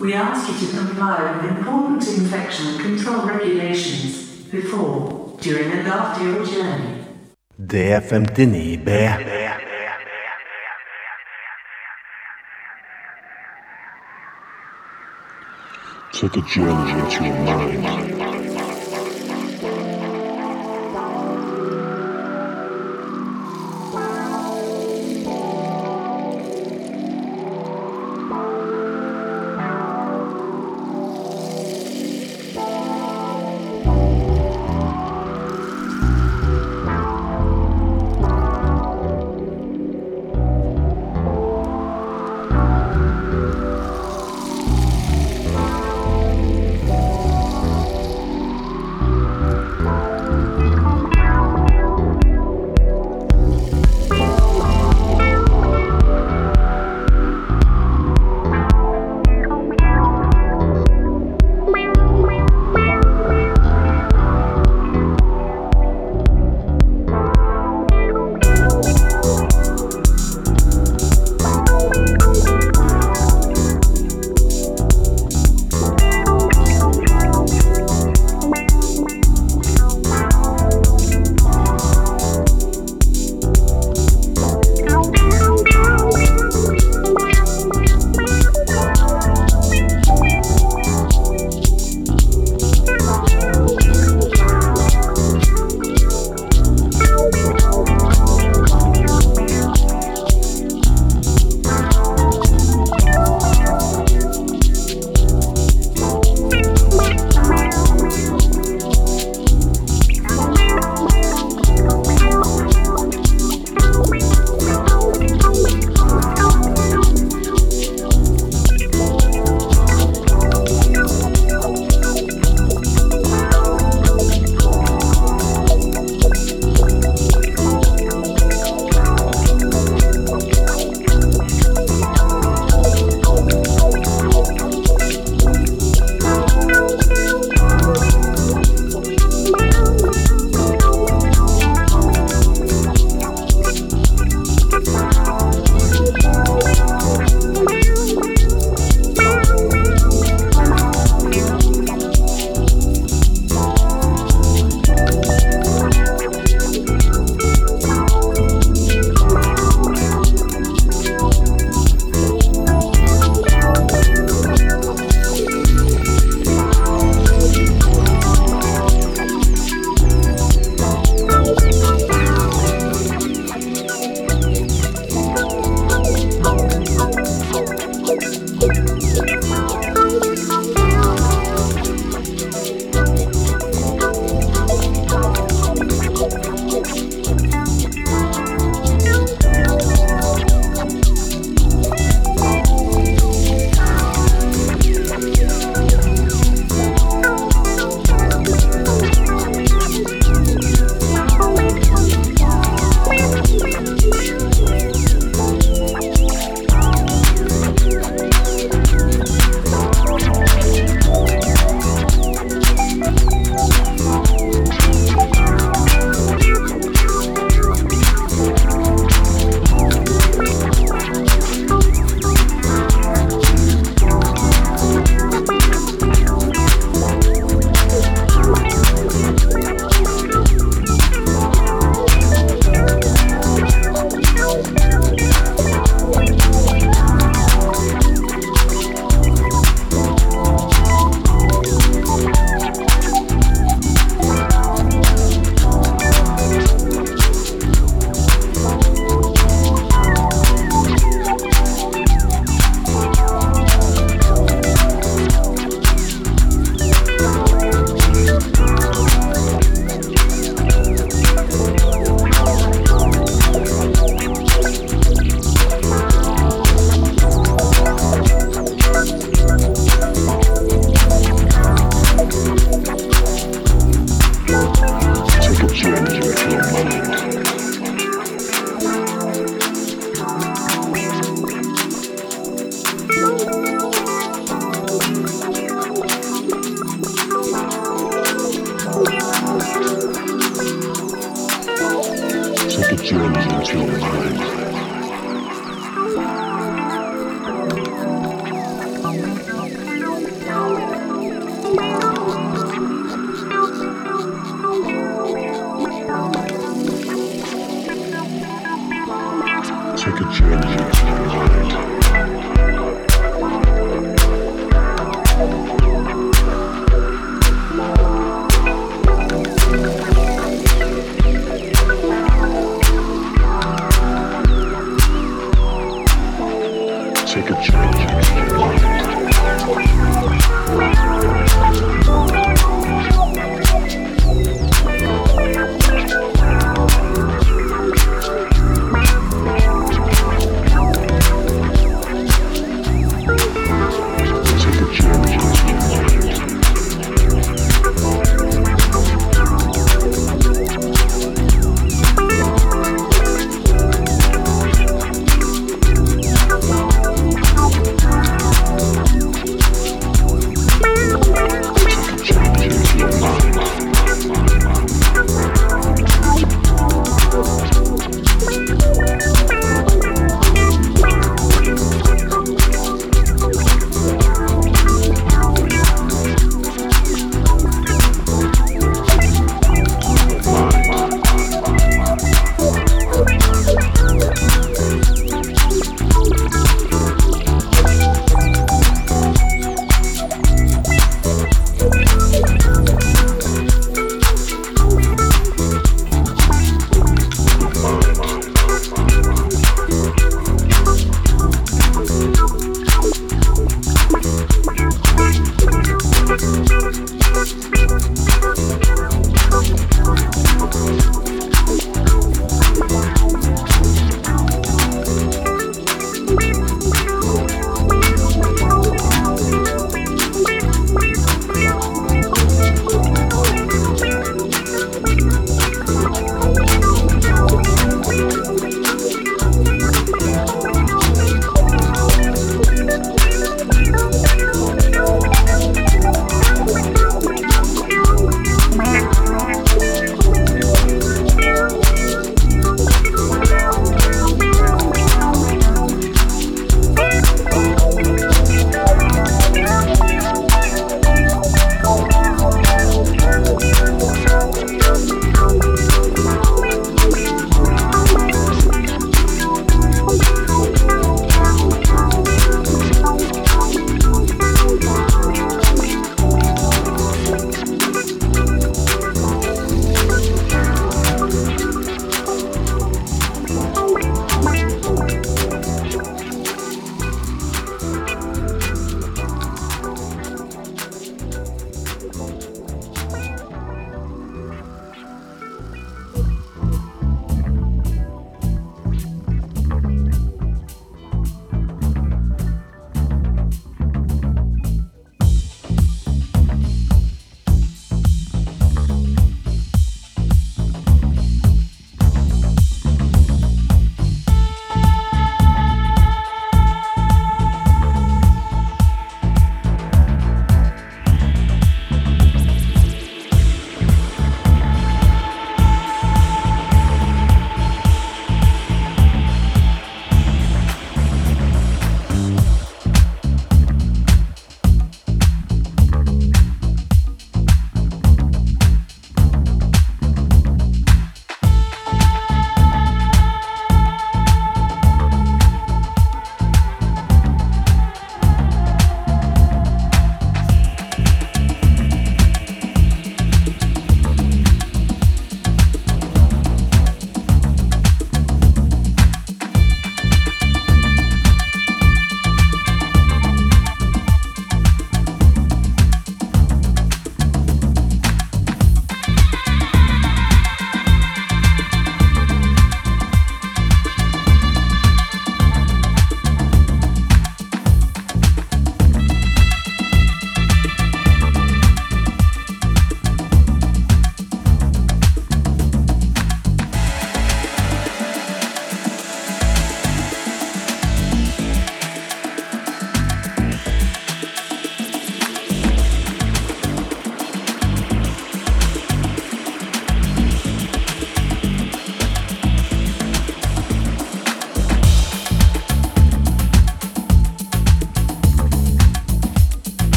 We ask you to comply with important infection control regulations before, during and after your journey. D59B. Take a journey into your mind.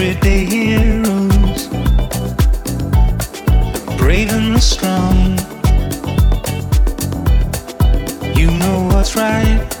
everyday heroes, the brave and the strong. You know what's right.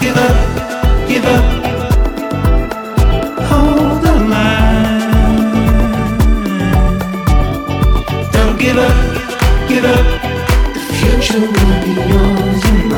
give up, give up. Hold the line. Don't give up, give up. The future will be yours.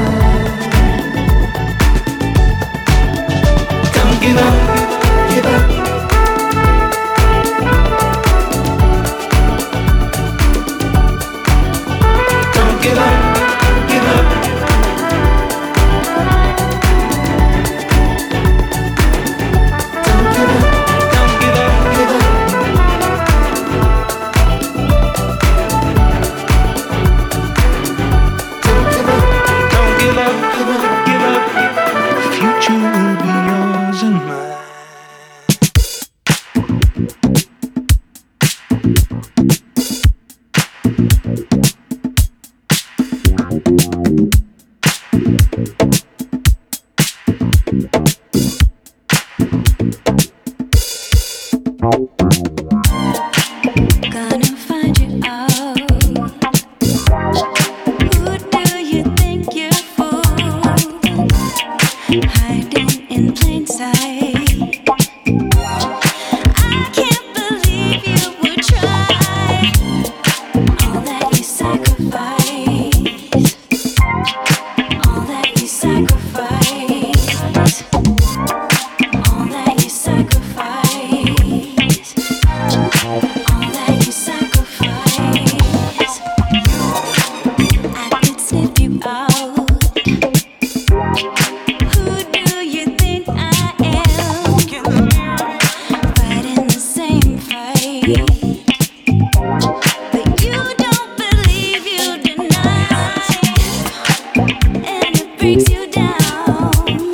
and it breaks you down.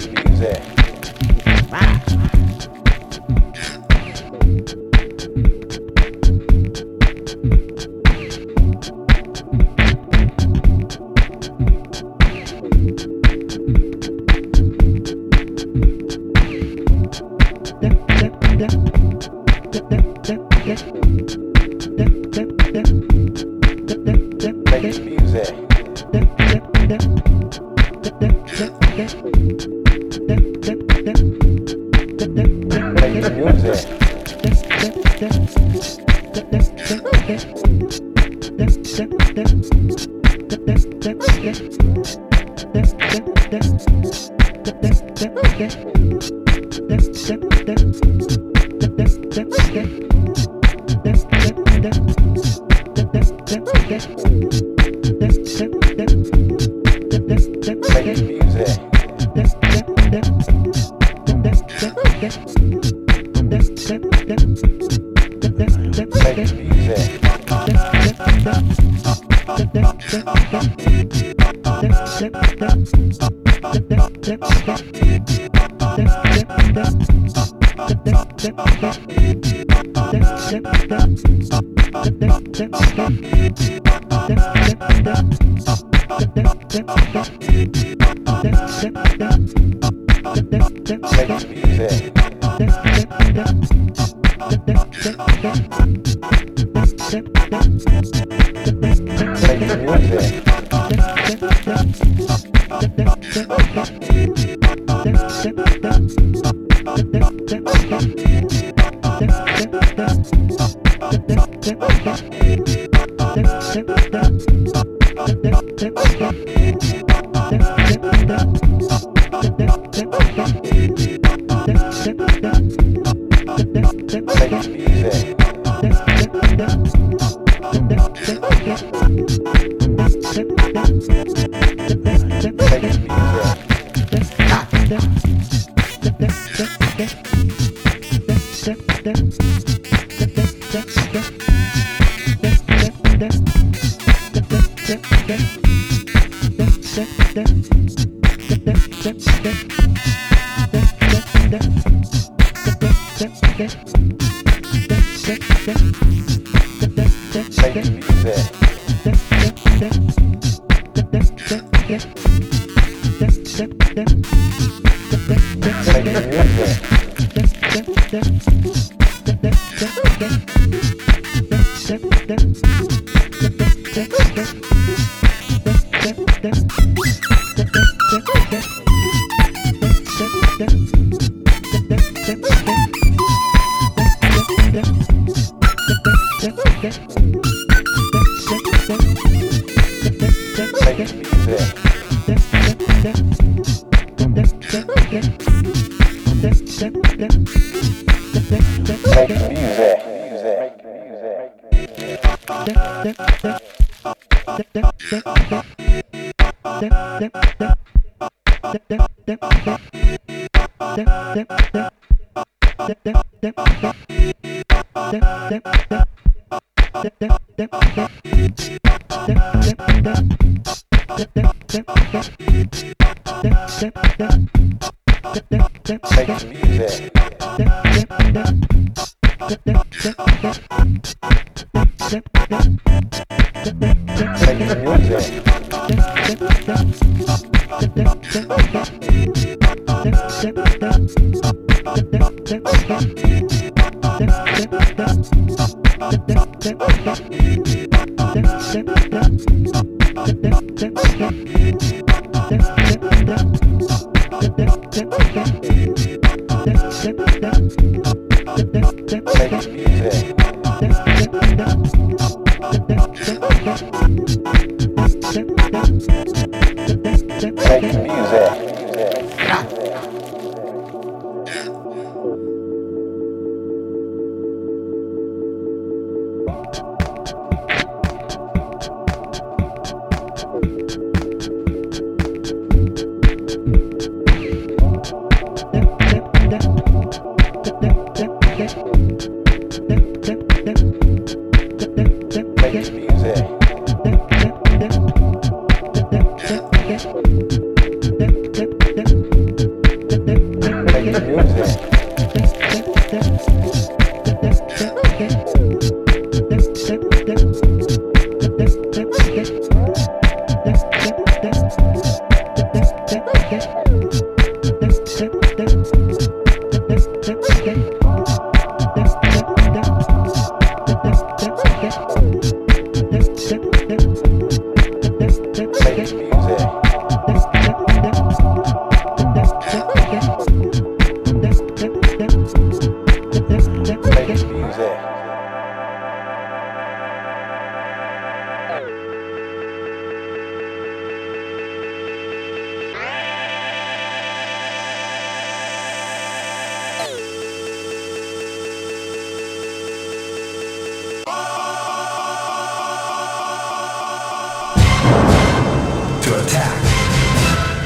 Zé. Vai. Thank you.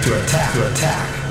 to attack, to attack.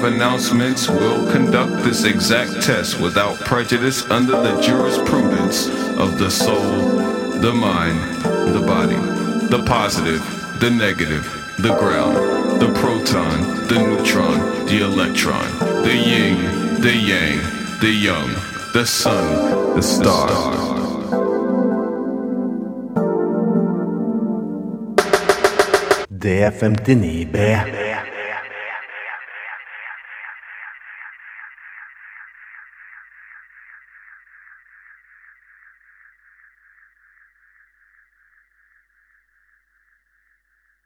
Airwave announcements, will conduct this exact test without prejudice under the jurisprudence of the soul, the mind, the body, the positive, the negative, the ground, the proton, the neutron, the electron, the yin, the yang, the young, the sun, the star. D59B.